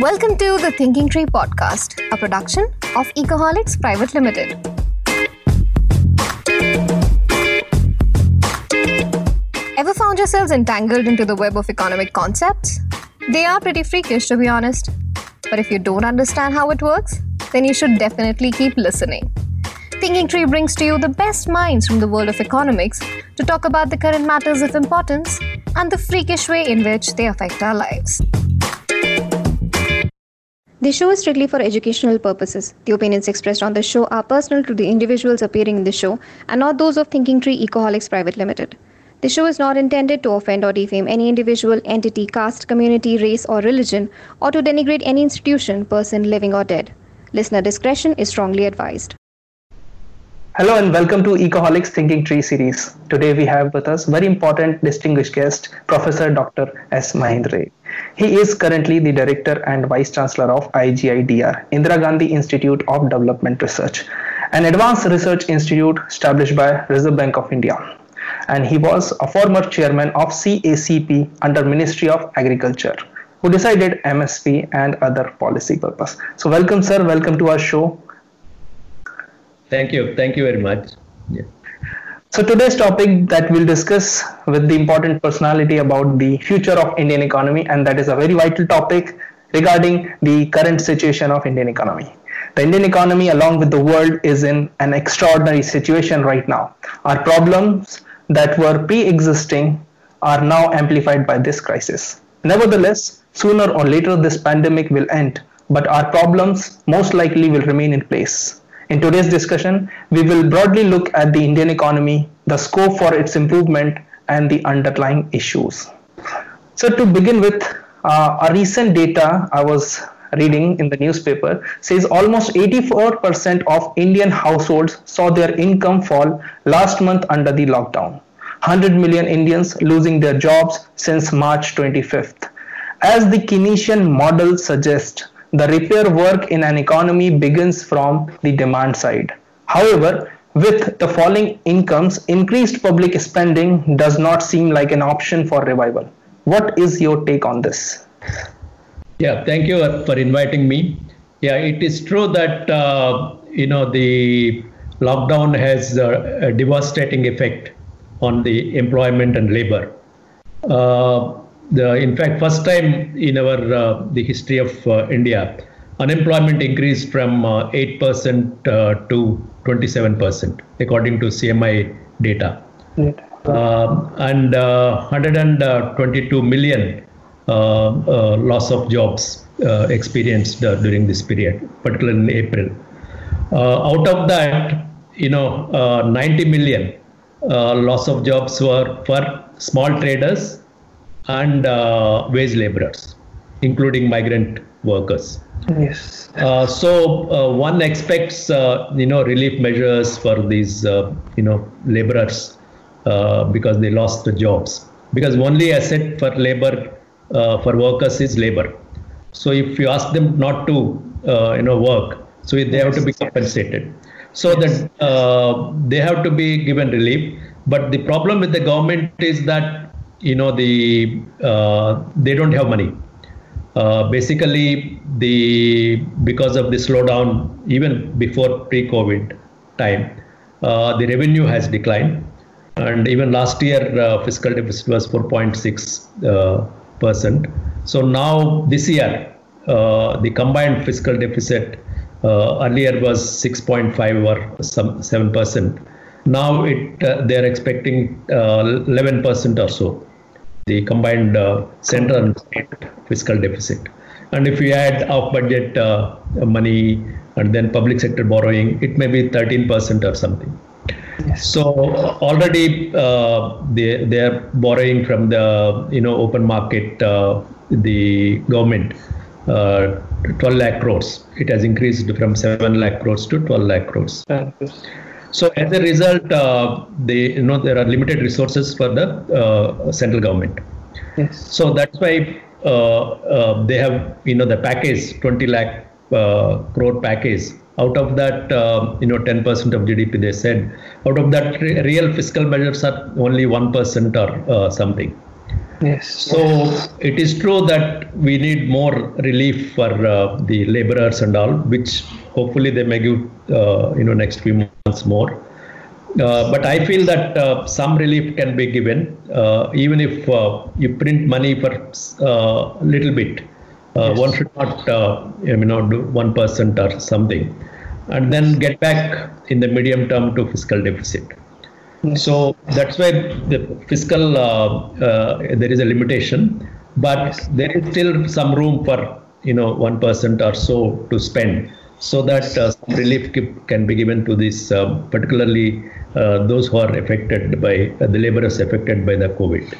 Welcome to the Thinking Tree podcast, a production of Ecoholics Private Limited. Ever found yourselves entangled into the web of economic concepts? They are pretty freakish, to be honest. But if you don't understand how it works, then you should definitely keep listening. Thinking Tree brings to you the best minds from the world of economics to talk about the current matters of importance and the freakish way in which they affect our lives. The show is strictly for educational purposes. The opinions expressed on the show are personal to the individuals appearing in the show and not those of Thinking Tree Ecoholics Private Limited. The show is not intended to offend or defame any individual, entity, caste, community, race, or religion, or to denigrate any institution, person, living, or dead. Listener discretion is strongly advised. Hello and welcome to Ecoholics Thinking Tree series. Today we have with us very important distinguished guest, Professor Dr. S. Mahendra. He is currently the Director and Vice Chancellor of IGIDR, Indira Gandhi Institute of Development Research, an advanced research institute established by Reserve Bank of India and he was a former chairman of CACP under Ministry of Agriculture who decided MSP and other policy purpose. So welcome sir, welcome to our show. Thank you. Thank you very much. Yeah. So today's topic that we'll discuss with the important personality about the future of Indian economy and that is a very vital topic regarding the current situation of Indian economy. The Indian economy along with the world is in an extraordinary situation right now. Our problems that were pre-existing are now amplified by this crisis. Nevertheless, sooner or later this pandemic will end, but our problems most likely will remain in place. In today's discussion, we will broadly look at the Indian economy, the scope for its improvement, and the underlying issues. So to begin with, uh, a recent data I was reading in the newspaper says almost 84% of Indian households saw their income fall last month under the lockdown. 100 million Indians losing their jobs since March 25th. As the Keynesian model suggests, the repair work in an economy begins from the demand side. However, with the falling incomes, increased public spending does not seem like an option for revival. What is your take on this? Yeah, thank you for inviting me. Yeah, it is true that uh, you know the lockdown has a devastating effect on the employment and labor. Uh, the, in fact, first time in our uh, the history of uh, India, unemployment increased from 8% uh, uh, to 27%, according to CMIE data. Um, and 122 million uh, uh, loss of jobs uh, experienced during this period, particularly in April. out of that, you know, 90 million loss of jobs were for small traders and wage laborers, including migrant workers. Yes. Uh, so uh, one expects, uh, you know, relief measures for these, you know, laborers because they lost the jobs. Because only asset for labor uh, for workers is labor. So if you ask them not to, uh, you know, work, so they have to be compensated. So that uh, they have to be given relief. But the problem with the government is that you know the uh, they don't have money. Uh, basically, the because of the slowdown, even before pre-COVID time, uh, the revenue has declined, and even last year fiscal deficit was 4.6 percent. So now this year, uh, the combined fiscal deficit uh, earlier was 6.5 or some 7 percent. Now it uh, they are expecting 11 percent or so, the combined central and state fiscal deficit. And if we add off budget money and then public sector borrowing, it may be 13 percent or something. So already uh, they they are borrowing from the you know open market uh, the government uh, 12 lakh crores. It has increased from 7 lakh crores to 12 lakh crores. So as a result, uh, they you know there are limited resources for the uh, central government. Yes. So that's why uh, they have you know the package 20 lakh crore package out of that, uh, you know, 10% of GDP, they said, out of that, re- real fiscal measures are only 1% or uh, something. Yes. So it is true that we need more relief for uh, the laborers and all, which hopefully they may give, uh, you know, next few months more. Uh, but I feel that uh, some relief can be given, uh, even if uh, you print money for a little bit. One should not, you know, do one percent or something, and then get back in the medium term to fiscal deficit. So that's why the fiscal uh, uh, there is a limitation, but there is still some room for you know one percent or so to spend, so that uh, some relief can be given to this, uh, particularly uh, those who are affected by uh, the laborers affected by the COVID.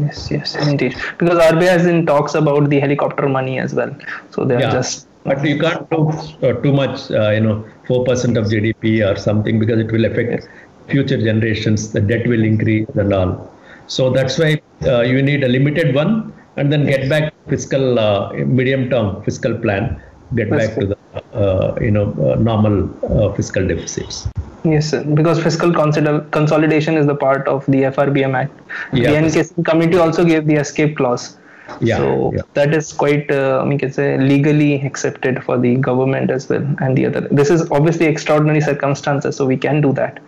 Yes, yes, indeed. Because RBI has in talks about the helicopter money as well, so they are yeah. just but you can't do uh, too much uh, you know 4% of gdp or something because it will affect yes future generations, the debt will increase and all. So that's why uh, you need a limited one and then get back fiscal uh, medium term fiscal plan, get that's back to the uh, you know uh, normal uh, fiscal deficits. Yes, sir. because fiscal consolidation is the part of the FRBM Act. Yeah, the NKC committee also gave the escape clause. Yeah, so yeah. that is quite, uh, I can say, legally accepted for the government as well. And the other, this is obviously extraordinary circumstances, so we can do that.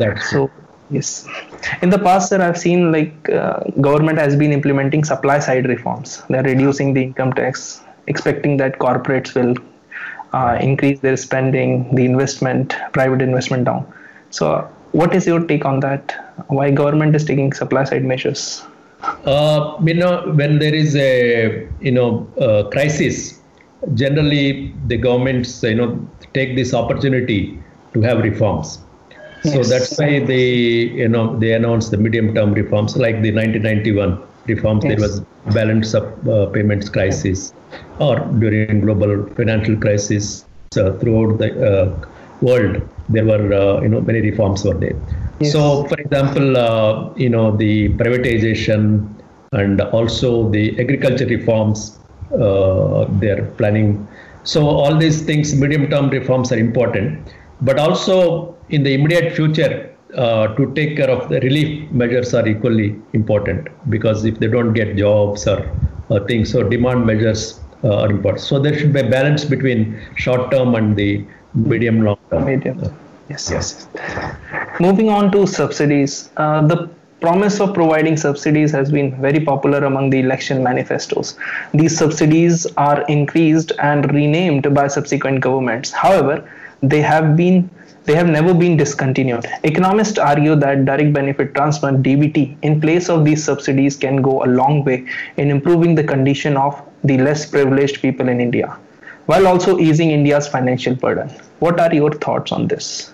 That's so. Yes, in the past, sir, I've seen like uh, government has been implementing supply side reforms. They're reducing the income tax, expecting that corporates will uh, increase their spending, the investment, private investment down. So, what is your take on that? Why government is taking supply side measures? Uh, you know, when there is a you know uh, crisis, generally the governments you know take this opportunity to have reforms so that's why they, you know, they announced the medium-term reforms, like the 1991 reforms. Yes. There was balance of uh, payments crisis, or during global financial crisis uh, throughout the uh, world, there were, uh, you know, many reforms were there. Yes. So, for example, uh, you know, the privatization and also the agriculture reforms, uh, they are planning. So all these things, medium-term reforms are important, but also in the immediate future, uh, to take care of the relief measures are equally important because if they don't get jobs or uh, things, so demand measures uh, are important. So there should be a balance between short term and the medium long term. Medium. Yes, yes. Moving on to subsidies, uh, the promise of providing subsidies has been very popular among the election manifestos. These subsidies are increased and renamed by subsequent governments. However, they have been they have never been discontinued. Economists argue that direct benefit transfer DBT in place of these subsidies can go a long way in improving the condition of the less privileged people in India while also easing India's financial burden. What are your thoughts on this?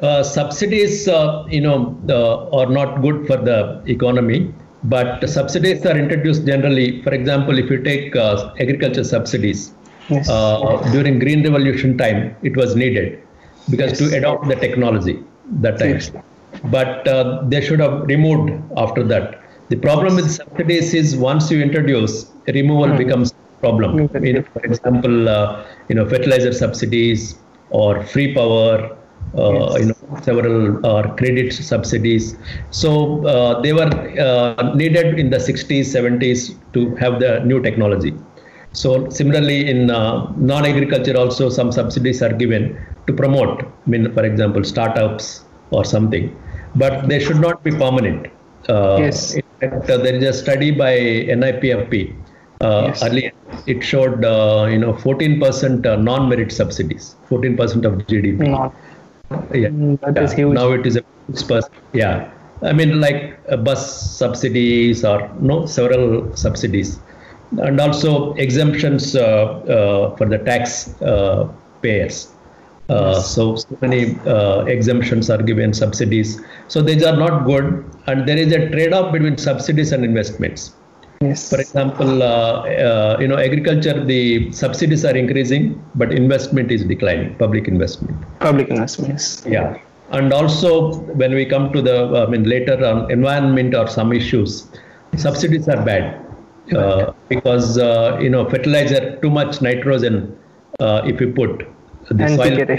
Uh, subsidies, uh, you know, uh, are not good for the economy, but subsidies are introduced generally. For example, if you take uh, agriculture subsidies, yes. Uh, during Green Revolution time, it was needed because yes. to adopt the technology that time. But uh, they should have removed after that. The problem with subsidies is once you introduce, removal mm. becomes problem. You know, for example, uh, you know, fertilizer subsidies or free power, uh, yes. you know, several uh, credit subsidies. So uh, they were uh, needed in the 60s, 70s to have the new technology. So similarly, in uh, non-agriculture also some subsidies are given to promote, I mean, for example, startups or something, but they should not be permanent. Uh, yes. Fact, uh, there is a study by NIPFP. Uh, yes. Earlier, it showed uh, you know 14% uh, non-merit subsidies, 14% of GDP. Not. Yeah, mm, that yeah. is huge. Now it is a percent. Yeah, I mean like uh, bus subsidies or no several subsidies, and also exemptions for the tax payers. Uh, so, so many uh, exemptions are given, subsidies. So these are not good, and there is a trade-off between subsidies and investments. Yes. For example, uh, uh you know, agriculture, the subsidies are increasing, but investment is declining. Public investment. Public investments. Yeah, and also when we come to the, I mean, later on environment or some issues, subsidies are bad. Uh, because uh, you know fertilizer too much nitrogen if you put the soil,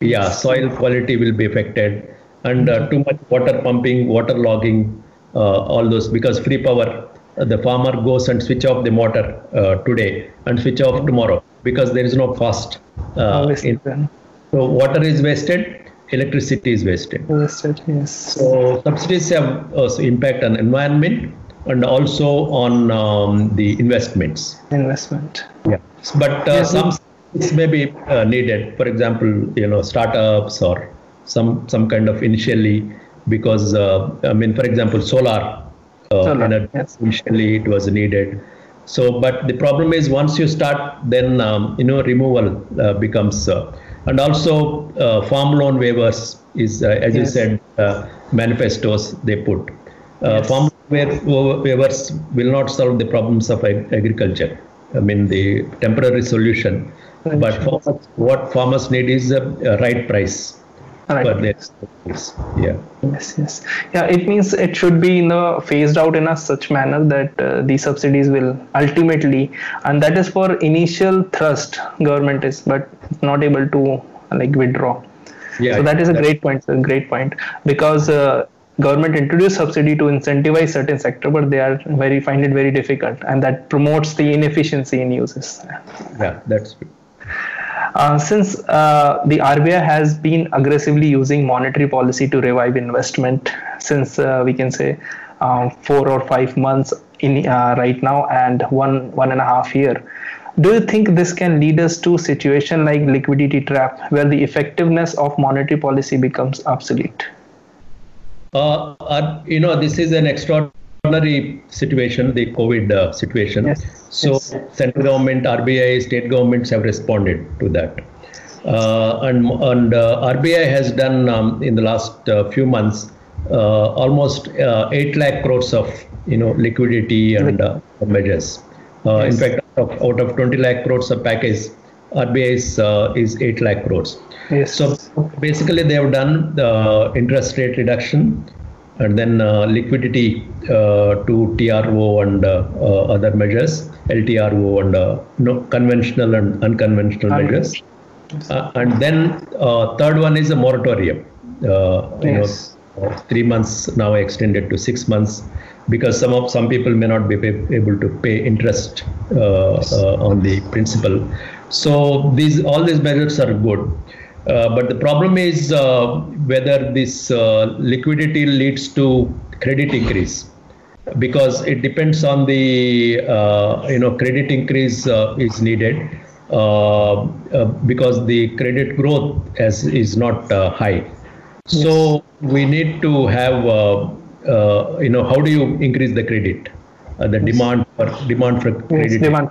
yeah, soil quality will be affected, and uh, too much water pumping, water logging, uh, all those because free power uh, the farmer goes and switch off the motor uh, today and switch off tomorrow because there is no cost. Uh, in, so water is wasted, electricity is wasted. Wasted, yes. So subsidies have also impact on environment and also on um, the investments. Investment. Yeah. But uh, some may be uh, needed. For example, you know, startups or some some kind of initially because uh, I mean, for example, solar. Uh, Solar, energy, yes. Initially, it was needed. So, but the problem is once you start, then um, you know removal uh, becomes, uh, and also uh, farm loan waivers is, uh, as you said, uh, manifestos they put. Uh, Yes. Farm wa- waivers will not solve the problems of ag- agriculture. I mean, the temporary solution. But farmers, what farmers need is a, a right price Right. for their produce. Yeah. Yes, yes. Yeah, it means it should be in the phased out in a such manner that uh, these subsidies will ultimately, and that is for initial thrust, government is, but not able to like withdraw. Yeah. so that is a great point, A Great point because uh, government introduced subsidy to incentivize certain sector, but they are very find it very difficult, and that promotes the inefficiency in uses. Yeah, that's good. Uh, since uh, the RBI has been aggressively using monetary policy to revive investment since uh, we can say um, four or five months in uh, right now and one one and a half year, do you think this can lead us to situation like liquidity trap where the effectiveness of monetary policy becomes obsolete? Uh, you know, this is an extraordinary situation, the COVID uh, situation. Yes, So, yes. central government, RBI, state governments have responded to that. Uh, and and uh, RBI has done um, in the last uh, few months uh, almost uh, 8 lakh crores of you know liquidity and measures. Uh, In fact, out of, out of 20 lakh crores of package, RBI is, uh, is 8 lakh crores. Yes. So basically, they have done the interest rate reduction and then uh, liquidity uh, to TRO and uh, uh, other measures, LTRO and uh, no, conventional and unconventional measures. Uh, and then uh, third one is a moratorium. Uh, you Yes. know, three months now extended to six months because some of some people may not be pay, able to pay interest uh, uh, on the principal. So these all these measures are good. Uh, but the problem is uh, whether this uh, liquidity leads to credit increase. Because it depends on the uh, you know credit increase uh, is needed uh, uh, because the credit growth as is not uh, high. So we need to have uh, uh, you know how do you increase the credit? Uh, the demand for demand for Yes, credit. demand.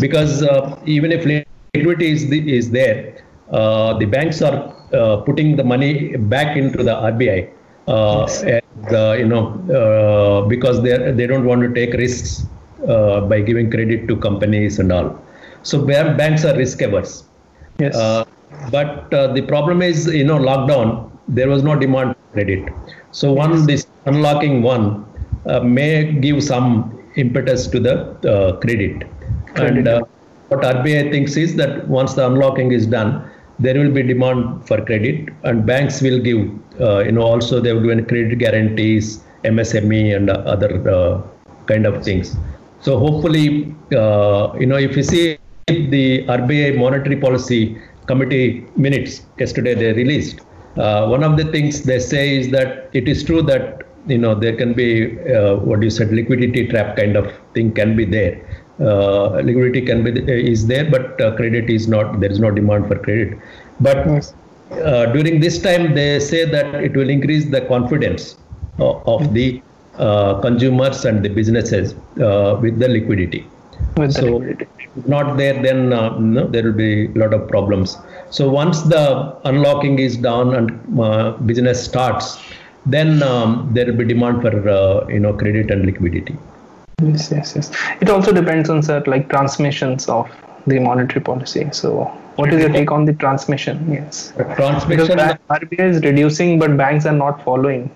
because uh, even if liquidity is, the, is there, the banks are uh, putting the money back into the RBI. Uh, and, uh, you know, uh, because they they don't want to take risks uh, by giving credit to companies and all. So ba- banks are risk averse. Yes. Uh, but uh, the problem is, you know, lockdown, there was no demand for credit. So one, this unlocking one uh, may give some impetus to the uh, credit. And uh, what RBI thinks is that once the unlocking is done, there will be demand for credit and banks will give, uh, you know, also they will give credit guarantees, MSME and other uh, kind of things. So hopefully, uh, you know, if you see the RBI monetary policy committee minutes yesterday they released, uh, one of the things they say is that it is true that you know there can be uh, what you said liquidity trap kind of thing can be there. Uh, liquidity can be is there, but uh, credit is not. There is no demand for credit. But Yes. uh, during this time, they say that it will increase the confidence uh, of the uh, consumers and the businesses uh, with the liquidity. With the so liquidity. not there, then uh, no, there will be a lot of problems. So once the unlocking is done and uh, business starts, then um, there will be demand for uh, you know credit and liquidity. Yes, yes, yes. It also depends on sir, like transmissions of the monetary policy. So, what is your take on the transmission? Yes, Transmission. ba- RBI is reducing, but banks are not following.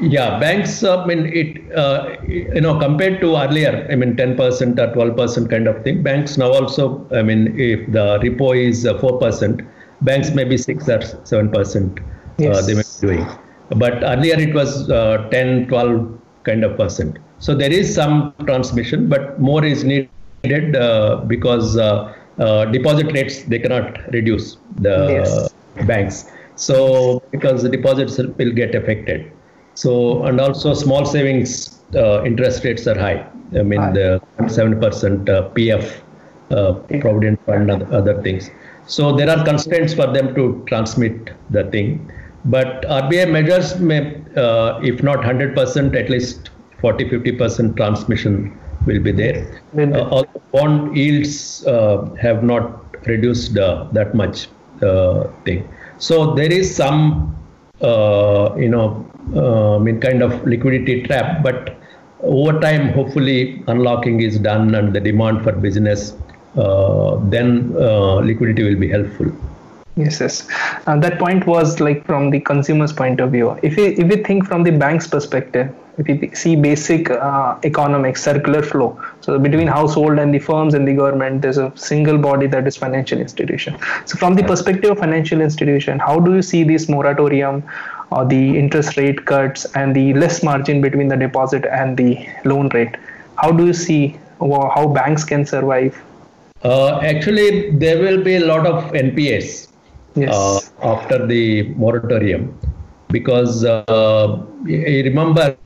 Yeah, banks. uh, I mean, it. Uh, you know, compared to earlier, I mean, ten percent or twelve percent kind of thing. Banks now also. I mean, if the repo is uh, four percent, banks may be six or seven percent. Uh, they may be doing. But earlier it was uh, 10, 12 kind of percent. So there is some transmission, but more is needed uh, because uh, uh, deposit rates they cannot reduce the Yes. banks. So because the deposits will get affected. So and also small savings uh, interest rates are high. I mean High. the seven percent uh, PF, uh, provident fund, and other things. So there are constraints for them to transmit the thing. But RBI measures may, uh, if not 100%, at least 40 50% transmission will be there. Uh, all bond yields uh, have not reduced uh, that much uh, thing. So there is some, uh, you know, uh, I mean, kind of liquidity trap. But over time, hopefully, unlocking is done and the demand for business, uh, then uh, liquidity will be helpful. Yes, yes. Uh, that point was like from the consumer's point of view. If we if we think from the bank's perspective, if you see basic uh, economics, circular flow. So between household and the firms and the government, there's a single body that is financial institution. So from the perspective of financial institution, how do you see this moratorium or the interest rate cuts and the less margin between the deposit and the loan rate? How do you see how banks can survive? Uh, actually, there will be a lot of NPAs Yes. uh, after the moratorium because uh, you remember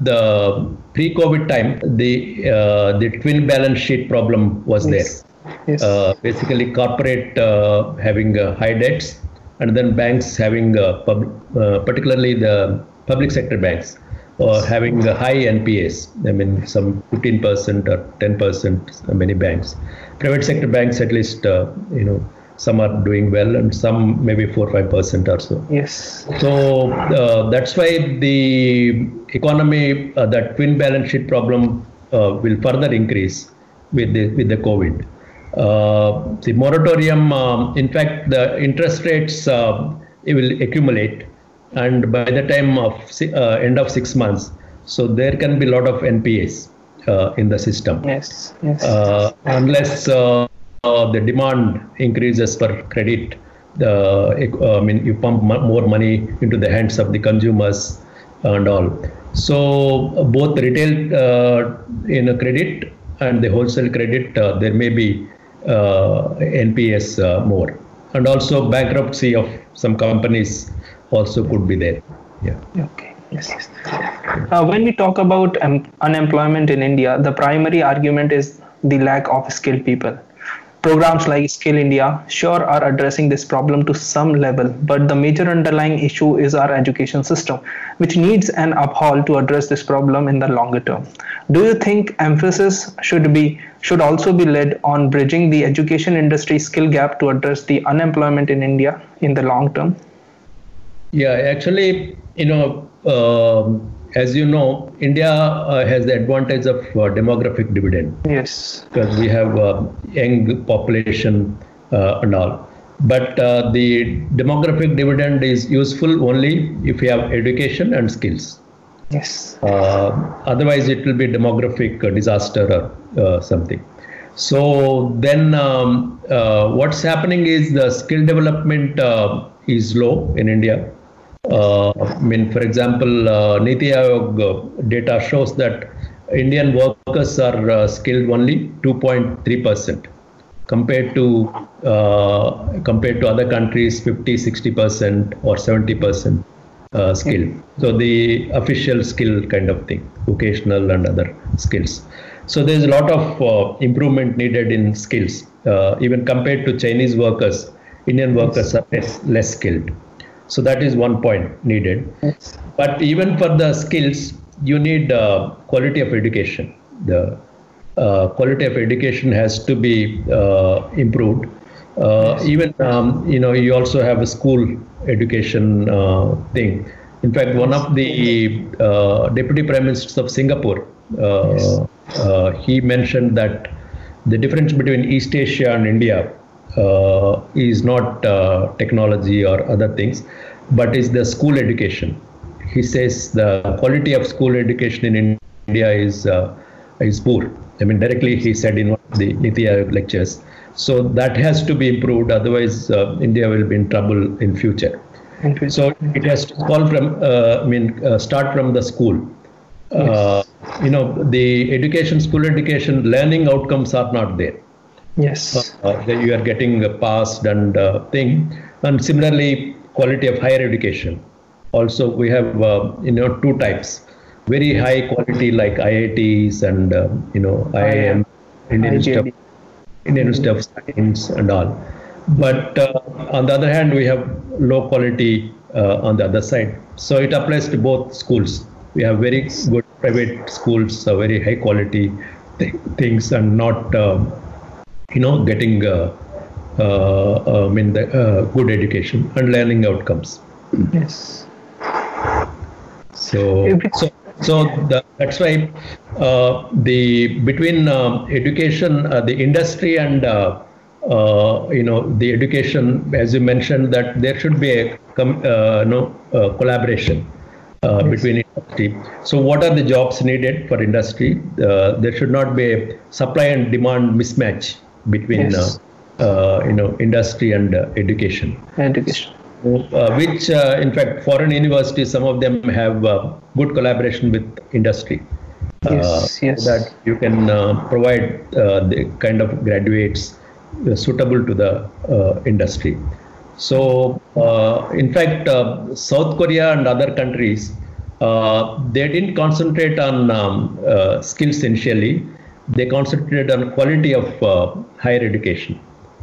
the pre-COVID time, the uh, the twin balance sheet problem was Yes. there. yes. Uh, basically, corporate uh, having uh, high debts, and then banks having, uh, pub- uh, particularly the public sector banks, uh, having uh, high NPAs. I mean, some 15% or 10%. Many banks, private sector banks at least, uh, you know, some are doing well, and some maybe four five percent or so. yes. So uh, that's why the economy, uh, that twin balance sheet problem uh, will further increase with the with the COVID. Uh, the moratorium, um, in fact, the interest rates uh, it will accumulate, and by the time of uh, end of six months, so there can be a lot of NPAs uh, in the system Yes. Yes. uh, unless the demand increases for credit, the uh, I mean you pump mo- more money into the hands of the consumers and all. So both retail uh, in a credit and the wholesale credit, uh, there may be uh, NPAs uh, more, and also bankruptcy of some companies also could be there. Yeah. Okay. Yes. yes. Uh, when we talk about um, unemployment in India, the primary argument is the lack of skilled people. Programs like Skill India sure are addressing this problem to some level, but the major underlying issue is our education system, which needs an uphaul to address this problem in the longer term. Do you think emphasis should be should also be led on bridging the education industry skill gap to address the unemployment in India in the long term? Yeah, actually, you know, um, as you know, India uh, has the advantage of uh, demographic dividend Yes. because we have a young population uh, and all. But uh, the demographic dividend is useful only if you have education and skills. Yes. Uh, otherwise, it will be demographic uh, disaster or uh, something. So then, um, uh, what's happening is the skill development uh, is low in India. Uh, I mean, for example, uh, Niti Aayog uh, data shows that Indian workers are skilled only 2.3 percent compared to uh, compared to other countries 50 60 percent or 70 percent uh, skill. So the official skill kind of thing vocational and other skills. So there's a lot of uh, improvement needed in skills. Even compared to chinese workers indian workers are less, less skilled so that is one point needed. Yes. but even for the skills you need uh, quality of education. The uh, quality of education has to be uh, improved. Uh, even um, you know you also have a school education uh, thing. In fact one of the uh, deputy prime ministers of singapore uh, uh, he mentioned that the difference between east asia and india uh, is not uh, technology or other things, but is the school education. He says the quality of school education in India is uh, is poor. I mean, directly he said in one of the Niti Aayog lectures. So that has to be improved. Otherwise, uh, India will be in trouble in future. So it has to fall from, uh, I mean, uh, start from the school. Uh, you know, the education, school education, learning outcomes are not there. Yes. Uh, you are getting passed and uh, thing. And similarly, quality of higher education. Also, we have uh, you know two types. Very high quality like IITs and uh, you know IIM, Indian Institute, Indian Institute of Science and all. But uh, on the other hand, we have low quality uh, on the other side. So it applies to both schools. We have very good private schools, very high quality th- things, and not you know getting uh, uh, I mean the uh, good education and learning outcomes. Yes. So so so the, that's why uh, the between um, education, uh, the industry and uh, you know the education, as you mentioned, that there should be a com- no collaboration. Uh, yes. between industry. So, what are the jobs needed for industry? Uh, there should not be a supply and demand mismatch between yes. Uh, uh, you know industry and uh, education. Education. Uh, which uh, in fact foreign universities some of them have uh, good collaboration with industry yes, yes. so that you can provide the kind of graduates suitable to the industry so in fact south korea and other countries they didn't concentrate on um, skills initially they concentrated on quality of higher education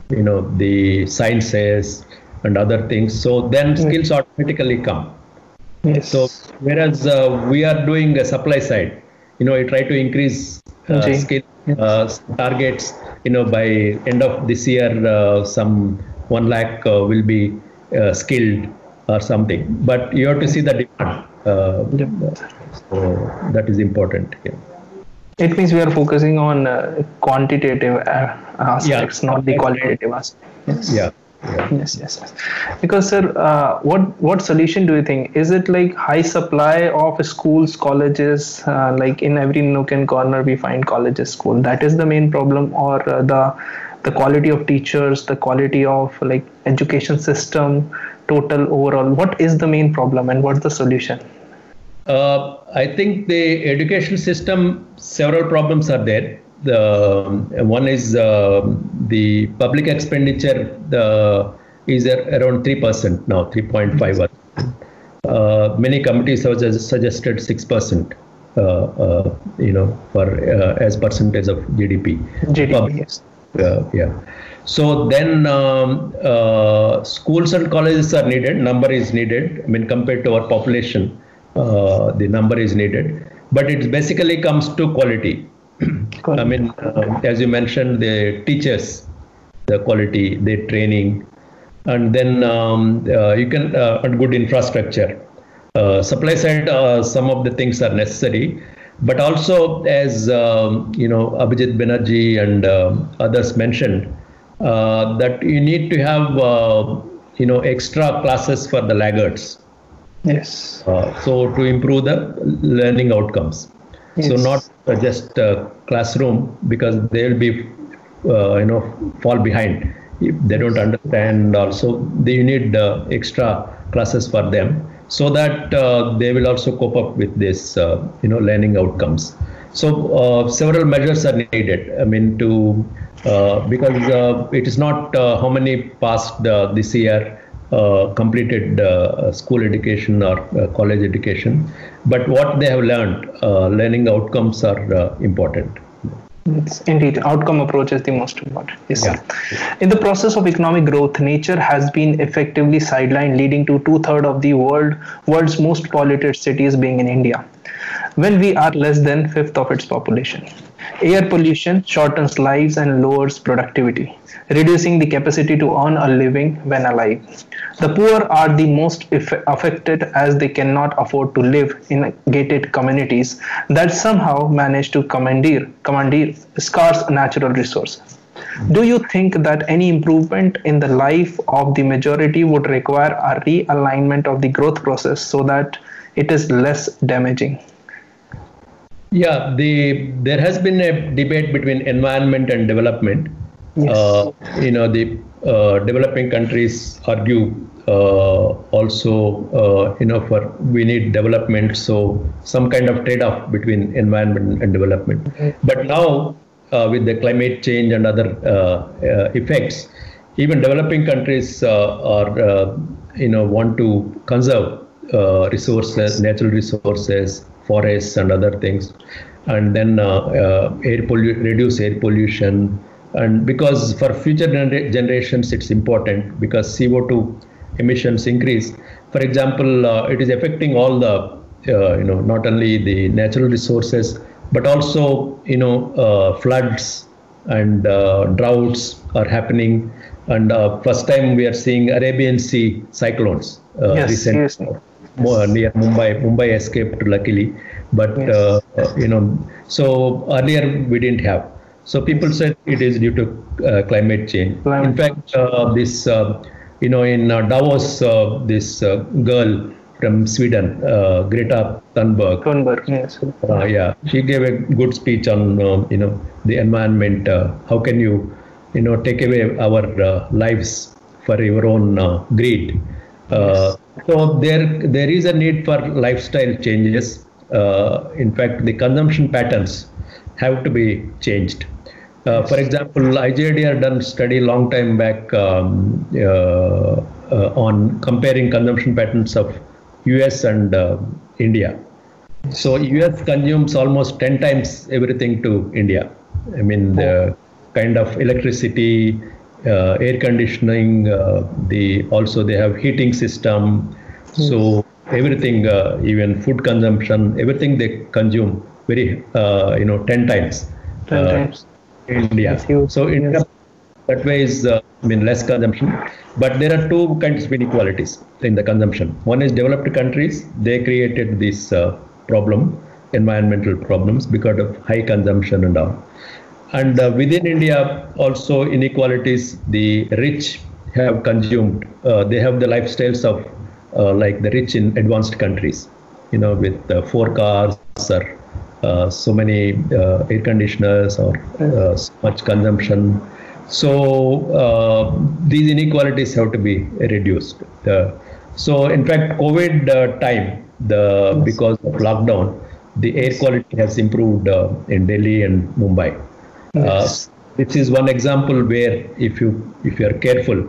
you know the sciences and other things. So then skills automatically come. Yes. So whereas uh, we are doing a supply side, you know, we try to increase uh, skill uh, targets. You know, by end of this year, uh, some one lakh uh, will be uh, skilled or something. But you have to see the demand. So that is important. Yeah. It means we are focusing on quantitative aspects, yeah. not the qualitative aspects. Yes. Yeah. Yeah. Yes, yes, yes. Because, sir, uh, what what solution do you think? Is it like high supply of schools, colleges? Uh, like in every nook and corner, we find colleges, school. That is the main problem, or uh, the the quality of teachers, the quality of like education system, total overall. What is the main problem, and what's the solution? Uh, I think the education system. Several problems are there the um, one is uh, the public expenditure the, is around 3% now 3.5 uh, many committees have suggested 6% uh, uh, you know for uh, as percentage of gdp gdp yes. yeah so then um, schools and colleges are needed number is needed i mean compared to our population the number is needed but it basically comes to quality I mean, uh, as you mentioned, the teachers, the quality, the training, and then um, uh, you can uh, good infrastructure. Uh, supply side, uh, some of the things are necessary, but also as um, you know, Abhijit Banerjee and others mentioned, uh, that you need to have you know extra classes for the laggards. Yes. so to improve the learning outcomes. Yes. So not uh, just uh, classroom because they'll be, uh, you know, fall behind. If they don't understand also, they need uh, extra classes for them so that uh, they will also cope up with this, uh, you know, learning outcomes. So several measures are needed. I mean, to because it is not how many passed this year uh, completed uh, school education or uh, college education, but what they have learned, learning outcomes are important. It's indeed, outcome approach is the most important. Yes, yeah. In the process of economic growth, nature has been effectively sidelined, leading to two thirds of the world world's most polluted cities being in India, when we are less than fifth of its population. Air pollution shortens lives and lowers productivity, reducing the capacity to earn a living when alive. The poor are the most affected as they cannot afford to live in gated communities that somehow manage to commandeer, commandeer scarce natural resources. Do you think that any improvement in the life of the majority would require a realignment of the growth process so that it is less damaging? Yeah, the there has been a debate between environment and development. Yes. Uh, you know, the uh, developing countries argue uh, also uh, you know for we need development so some kind of trade-off between environment and development but now uh, with the climate change and other effects even developing countries are you know want to conserve resources natural resources forests and other things and then air pollu- reduce air pollution and because for future gener- generations it's important because co2 emissions increase. For example, uh, it is affecting all the, uh, you know, not only the natural resources, but also, you know, uh, floods and uh, droughts are happening. And uh, first time we are seeing Arabian Sea cyclones uh, yes, recently. Yes. Near Mumbai. Mumbai escaped luckily, but yes. Uh, you know, so earlier we didn't have. So people said it is due to uh, climate change. Climate In fact, uh, this you know, in uh, Davos, uh, this uh, girl from Sweden, Greta Thunberg. Thunberg, yes. yeah, she gave a good speech on, you know, the environment. how can you, you know, take away our lives for your own greed? Yes. So there, there is a need for lifestyle changes. in fact, the consumption patterns have to be changed. Uh, for example, had done study long time back um, uh, uh, on comparing consumption patterns of US and uh, India. So US consumes almost 10 times everything to India. I mean, the kind of electricity, uh, Uh, air conditioning, uh, the also they have heating system. So everything, uh, even food consumption, everything they consume very, you know, 10 times. 10 times India. So India, yes. that way is uh, I mean less consumption. But there are two kinds of inequalities in the consumption. One is developed countries. They created this uh, problem, environmental problems because of high consumption and all. And uh, within India, also inequalities. The rich have consumed. Uh, they have the lifestyles of uh, like the rich in advanced countries. You know, with uh, four cars or uh, so many uh, air conditioners or uh, so much consumption. So these inequalities have to be reduced. so in fact, COVID time, the because of lockdown, the air quality has improved in Delhi and Mumbai. Yes. this is one example where if you if you are careful,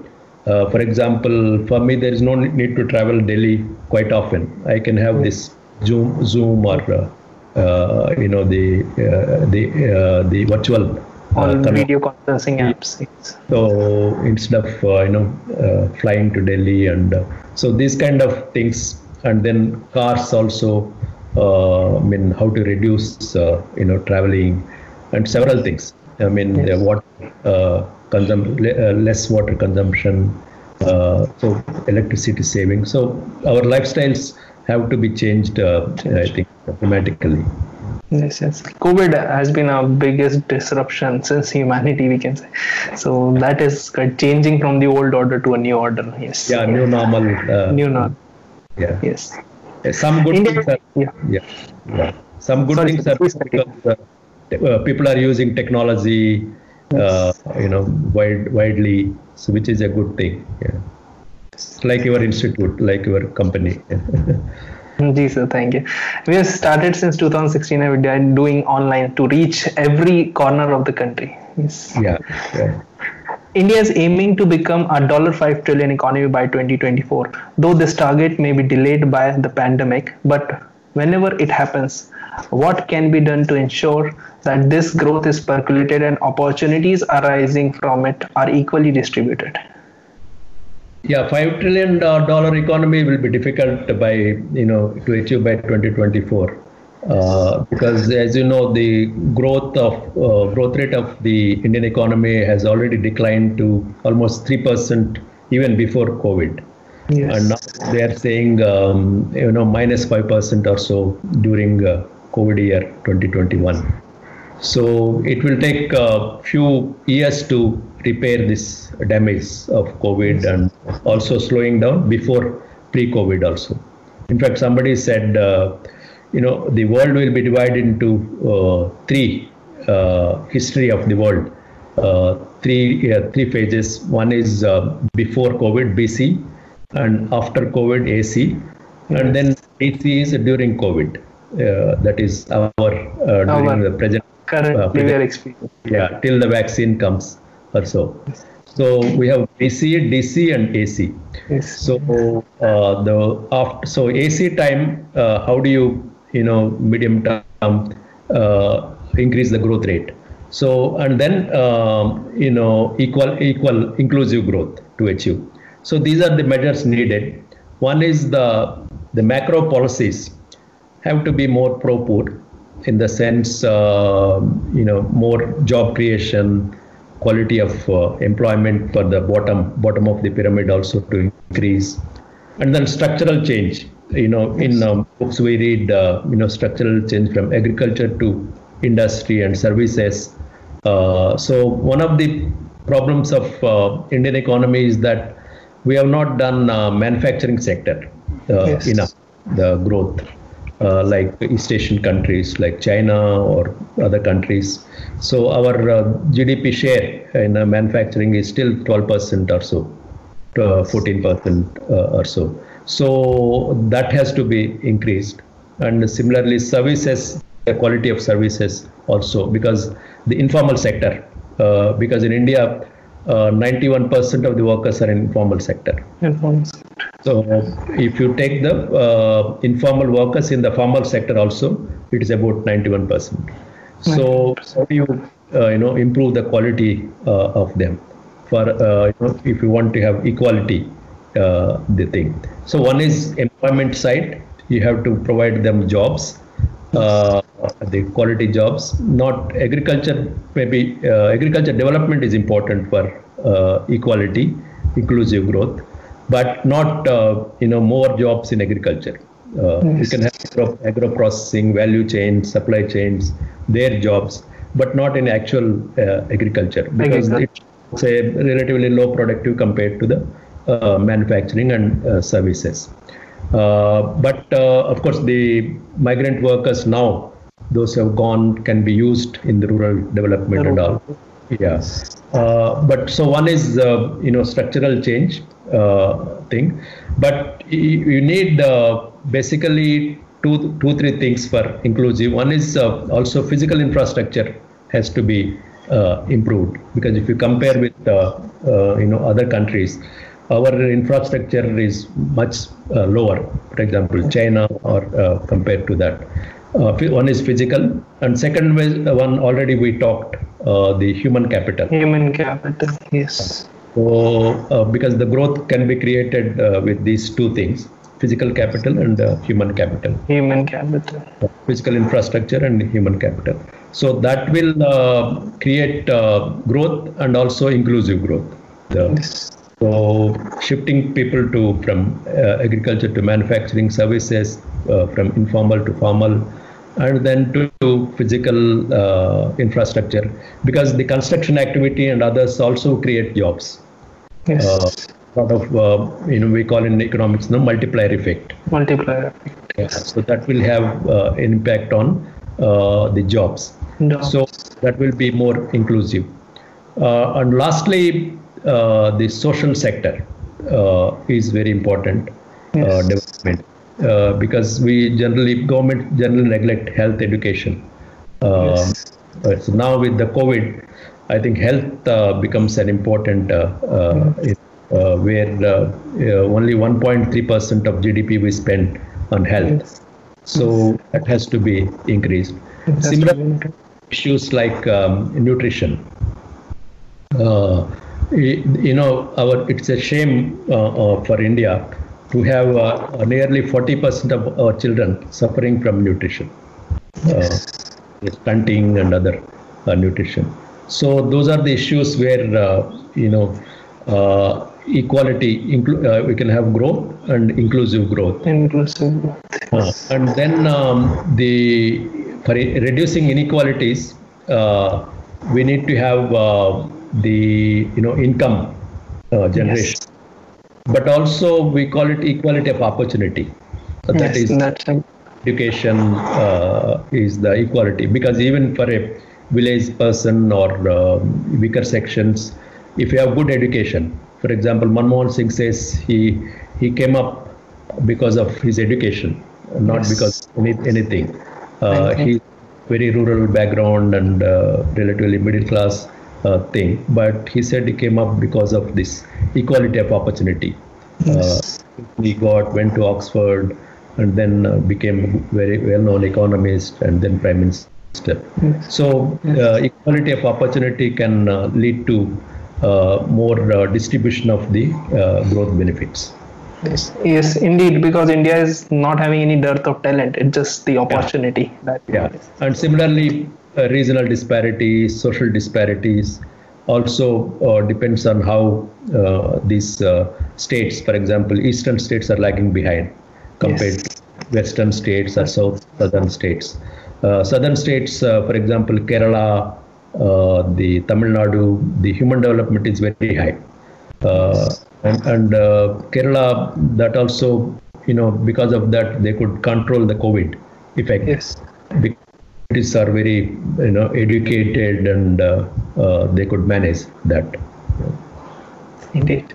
uh, for example, for me, there is no need to travel Delhi quite often. I can have this Zoom, Zoom or uh, uh, you know the uh, the uh, the virtual all video conferencing apps. So instead of you know flying to Delhi and so these kind of things, and then cars also. I mean, how to reduce you know traveling and several things. I mean, yes. what uh, consum- less water consumption, uh, so electricity saving. So our lifestyles have to be changed, uh, I think, dramatically. Yes, yes. COVID has been our biggest disruption since humanity, we can say. So that is changing from the old order to a new order. Yes. Yeah, new normal. Uh, new normal. Yeah. Yes. Some good India, things are. Yeah. yeah. yeah. Some good Sorry, things are because uh, people are using technology, uh, you know, wide, widely, so which is a good thing. Yeah like your institute, like your company. Ji sir, thank you. We have started since 2016 Avidya doing online to reach every corner of the country. Yes. Yeah. yeah. India is aiming to become a dollar five trillion economy by 2024. Though this target may be delayed by the pandemic, but whenever it happens, what can be done to ensure that this growth is percolated and opportunities arising from it are equally distributed? Yeah, five trillion dollar economy will be difficult by you know to achieve by 2024. Uh, because as you know the growth of uh, growth rate of the Indian economy has already declined to almost three percent even before COVID, yes. and now they are saying um, you know minus minus five percent or so during uh, COVID year 2021. So it will take a few years to repair this damage of COVID and also slowing down before pre-COVID also. In fact, somebody said, uh, you know, the world will be divided into uh, three uh, history of the world, uh, three three phases. One is uh, before COVID BC, and after COVID AC, and then AC is during COVID. Uh, that is our uh, during Our the present. Uh, we present- are yeah, till the vaccine comes or so. So we have AC, DC, and AC. Yes. So uh, the after so AC time, uh, how do you you know medium term uh, increase the growth rate? So and then um, you know equal equal inclusive growth to achieve. So these are the measures needed. One is the the macro policies have to be more pro poor in the sense uh, you know more job creation quality of uh, employment for the bottom bottom of the pyramid also to increase. And then structural change you know in um, books we read uh, you know structural change from agriculture to industry and services. Uh, so one of the problems of uh, indian economy is that we have not done uh, manufacturing sector uh, Yes. enough the growth uh, like East Asian countries like China or other countries. So our uh, GDP share in uh, manufacturing is still 12% or so, to, uh, 14% uh, or so. So that has to be increased. And similarly, services, the quality of services also, because the informal sector, uh, because in India, uh, 91% of the workers are in informal sector. Informs. So if you take the uh, informal workers in the formal sector also, it is about 91%. So how do you uh, you know improve the quality uh, of them for uh, you know if you want to have equality uh, the thing. So one is employment side. You have to provide them jobs. Uh, the quality jobs, not agriculture. Maybe uh, agriculture development is important for uh, equality, inclusive growth but not uh, you know more jobs in agriculture. Uh, You can have agro, agro processing, value chains, supply chains, their jobs, but not in actual uh, agriculture because it's a relatively low productive compared to the uh, manufacturing and uh, services. Uh, but uh, of course, the migrant workers now, those who have gone, can be used in the rural development and all. Yeah. Uh, but so one is uh, you know structural change uh, thing, but y- you need uh, basically two two three things for inclusive. One is uh, also physical infrastructure has to be uh, improved because if you compare with you know other countries, our infrastructure is much lower. For example, China or compared to that. Uh, one is physical, and second uh, one already we talked uh, the human capital. Human capital. Yes. So uh, because the growth can be created uh, with these two things, physical capital and uh, human capital Human capital. physical infrastructure and human capital. So that will uh, create uh, growth and also inclusive growth. Yes. so shifting people to from uh, agriculture to manufacturing services, uh, from informal to formal, and then to, to physical uh, infrastructure, because the construction activity and others also create jobs. Yes. Uh, lot of uh, you know we call in economics the multiplier effect. Multiplier effect. Yeah, so that will have uh, an impact on uh, the jobs. Jobs. So that will be more inclusive. Uh, and lastly, uh, the social sector uh, is very important uh, Yes. development uh, because we generally government generally neglect health education. Um, Yes. uh, so now with the COVID, I think health uh, becomes an important uh, uh, uh, where uh, uh, only 1.3 percent of GDP we spend on health. Yes. So that has to be increased. Similar issues like um, nutrition. Uh, you know, our it's a shame uh, uh, for India to have uh, nearly 40% of our children suffering from nutrition, uh, stunting and other uh, nutrition. So those are the issues where uh, you know uh, equality, uh, we can have growth and inclusive growth. Inclusive growth. Uh, and then um, the for reducing inequalities, uh, we need to have uh, the you know income uh, generation, but also we call it equality of opportunity. Uh, that yes, is education uh, is the equality because even for a village person or um, weaker sections, if you have good education, for example, Manmohan Singh says he he came up because of his education, not Yes. because any, anything. Uh, he very rural background and uh, relatively middle class uh, thing, but he said he came up because of this equality of opportunity. Uh, he got went to Oxford and then uh, became a very well-known economist and then prime minister. So uh, equality of opportunity can uh, lead to uh, more uh, distribution of the uh, growth benefits. Yes, yes, indeed, because India is not having any dearth of talent. It's just the opportunity that Yeah, and similarly, uh, regional disparities, social disparities, also uh, depends on how uh, these uh, states, for example, eastern states are lagging behind compared Yes. to western states or south southern states. Uh, southern states, uh, for example, Kerala, uh, the Tamil Nadu, the human development is very high. Uh, and and uh, Kerala, that also, you know, because of that, they could control the COVID effect. Yes. British are very, you know, educated and uh, uh, they could manage that. Indeed.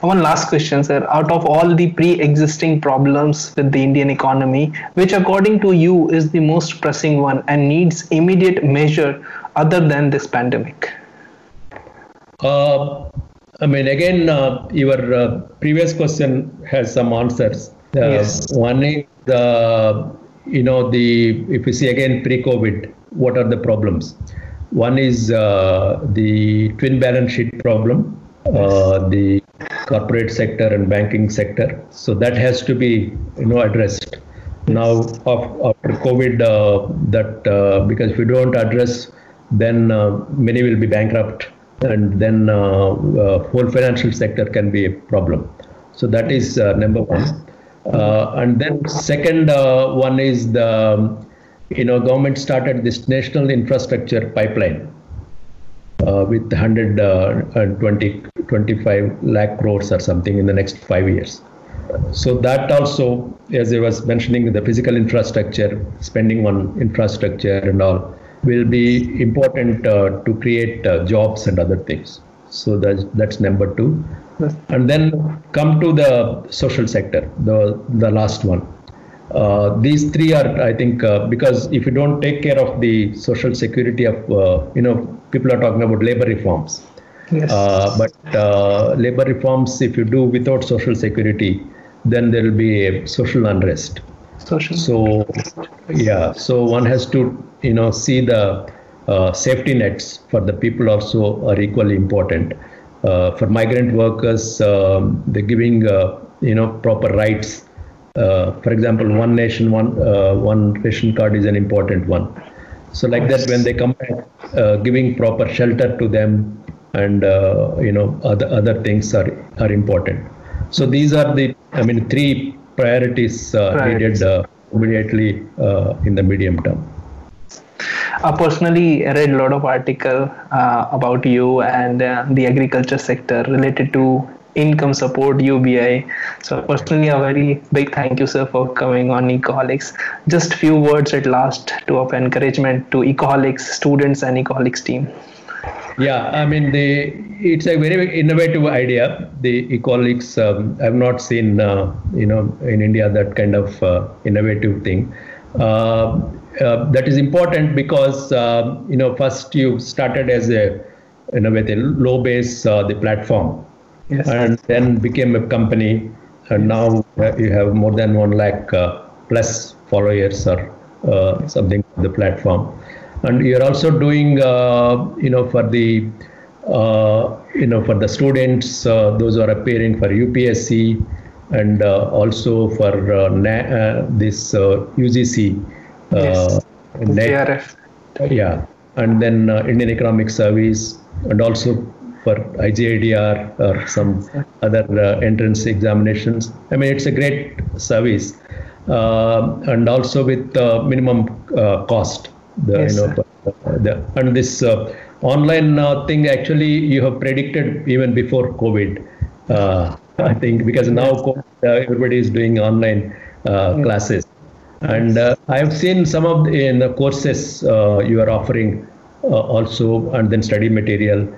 One last question, sir. Out of all the pre-existing problems with the Indian economy, which according to you is the most pressing one and needs immediate measure other than this pandemic? Uh, I mean, again, uh, your uh, previous question has some answers. Uh, Yes. One is the, you know, the if you see again pre-COVID, what are the problems? One is uh, the twin balance sheet problem, uh, the corporate sector and banking sector. So that has to be, you know, addressed. Now, of, after COVID, uh, that uh, because if we don't address, then uh, many will be bankrupt, and then uh, uh, whole financial sector can be a problem. So that is uh, number one. Uh, and then second uh, one is the, you know, government started this national infrastructure pipeline uh, with 120, 25 lakh crores or something in the next five years. So that also, as I was mentioning, the physical infrastructure, spending on infrastructure and all, will be important uh, to create uh, jobs and other things. So that's that's number two. And then come to the social sector, the the last one. Uh, these three are, I think, uh, because if you don't take care of the social security of, uh, you know, people are talking about labor reforms. Yes. Uh, but uh, labor reforms, if you do without social security, then there will be a social unrest. Social. So, yeah, so one has to, you know, see the uh, safety nets for the people also are equally important. Uh, for migrant workers, um, they're giving, uh, you know, proper rights. Uh, for example, one nation, one uh, one ration card is an important one. So like that, when they come back, uh, giving proper shelter to them, and uh, you know, other other things are are important. So these are the, I mean, three priorities uh, Priorities. needed uh, immediately uh, in the medium term. I personally read a lot of article uh, about you and uh, the agriculture sector related to income support UBI. So personally, a very big thank you, sir, for coming on Ecoholics. Just few words at last to of encouragement to Ecoholics students and Ecoholics team. Yeah, I mean, the it's a very innovative idea. The economics, um, I've not seen, uh, you know, in India that kind of uh, innovative thing. Uh, uh, that is important because uh, you know first you started as a you know with a low base uh, the platform. Yes. and then became a company. And now uh, you have more than one lakh uh, plus followers or uh, something on the platform. And you're also doing uh, you know for the uh, you know for the students uh, those who are appearing for UPSC and uh, also for uh, na- uh, this uh, UGC Yes. NET JRF. yeah, and then uh, Indian Economic Service, and also for IGIDR or some other uh, entrance examinations. I mean, it's a great service, uh, and also with uh, minimum uh, cost. The, Yes, you know, the, and this uh, online uh, thing actually you have predicted even before COVID. Uh, I think because now co- uh, everybody is doing online uh, classes. And uh, I have seen some of the, in the courses uh, you are offering uh, also, and then study material.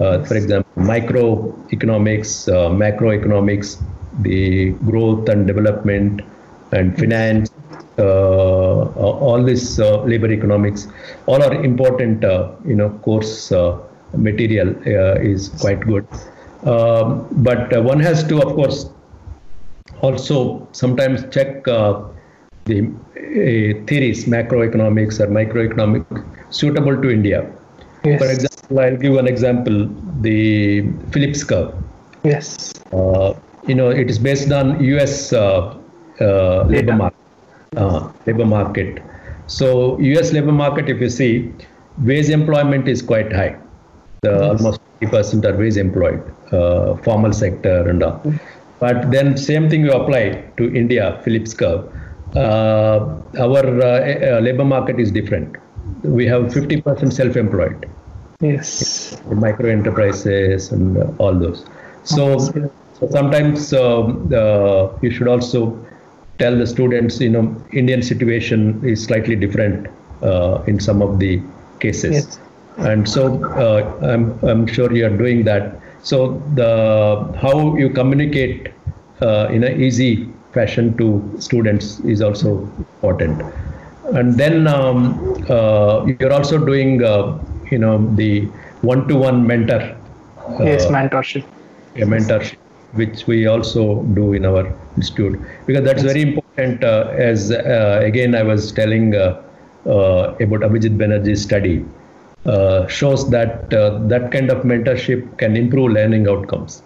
Uh, for example, microeconomics, uh, macroeconomics. the growth and development and finance, uh, all this labor economics, all are important, you know, course material is quite good. Um, but one has to, of course, also sometimes check the theories, macroeconomics or microeconomic, suitable to India. Yes. For example, I'll give an example: the Phillips curve. Yes. Uh, you know, it is based on U.S. Uh, uh, labor market. Uh, labor market. So, U.S. labor market, if you see, wage employment is quite high. The, yes. Almost 50% are wage employed, uh, formal sector and all. But then same thing you apply to India, Phillips curve. Uh, our uh, labor market is different. We have 50% self-employed. Yes. Micro enterprises and all those. So, so sometimes you should also tell the students, you know, Indian situation is slightly different uh, in some of the cases. Yes. And so uh, I'm, I'm sure you are doing that. So the how you communicate uh, in an easy fashion to students is also important. And then um, uh, you're also doing, uh, you know, the one-to-one mentor. yes, mentorship. A mentorship which we also do in our institute because that's very important uh, as uh, again i was telling uh, uh about abhijit banerjee's study uh, shows that uh, that kind of mentorship can improve learning outcomes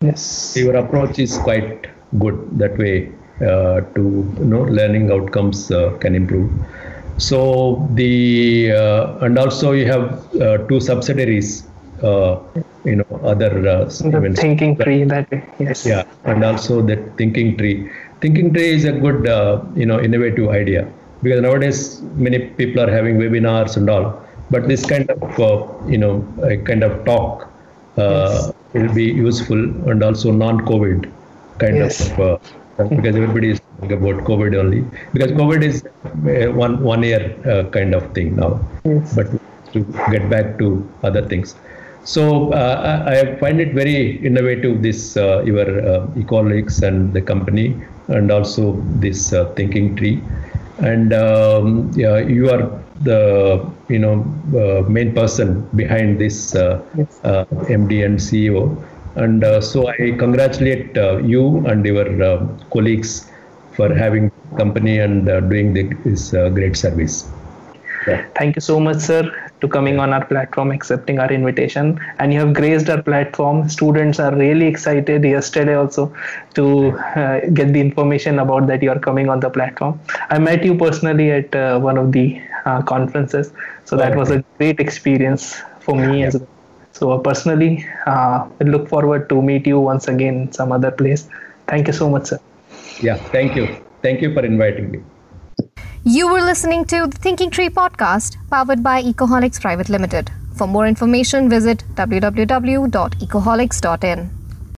yes your approach is quite good that way to you know learning outcomes can improve. So the and also you have two subsidiaries you know other uh, the thinking tree that way yes. Yeah and also that thinking tree. Thinking tree is a good uh, you know innovative idea because nowadays many people are having webinars and all but this kind of uh, you know a kind of talk uh, yes. will be useful and also non-covid kind yes. of uh, because everybody is talking about covid only because covid is uh, one one year kind of thing now yes. but to get back to other things so uh, I find it very innovative. This uh, your uh, and the company, and also this uh, thinking tree, and um, yeah, you are the you know uh, main person behind this uh, yes. MD and CEO, and so I congratulate you and your colleagues for having company and doing the, this great service. Yeah. Thank you so much, sir to coming on our platform, accepting our invitation. And you have graced our platform. Students are really excited yesterday also to uh, get the information about that you are coming on the platform. I met you personally at uh, one of the uh, conferences. So that was a great experience for me as well. So uh, personally, uh, I look forward to meet you once again some other place. Thank you so much, sir. Yeah, thank you. Thank you for inviting me. You were listening to the Thinking Tree podcast powered by Ecoholics Private Limited. For more information, visit www.ecoholics.in.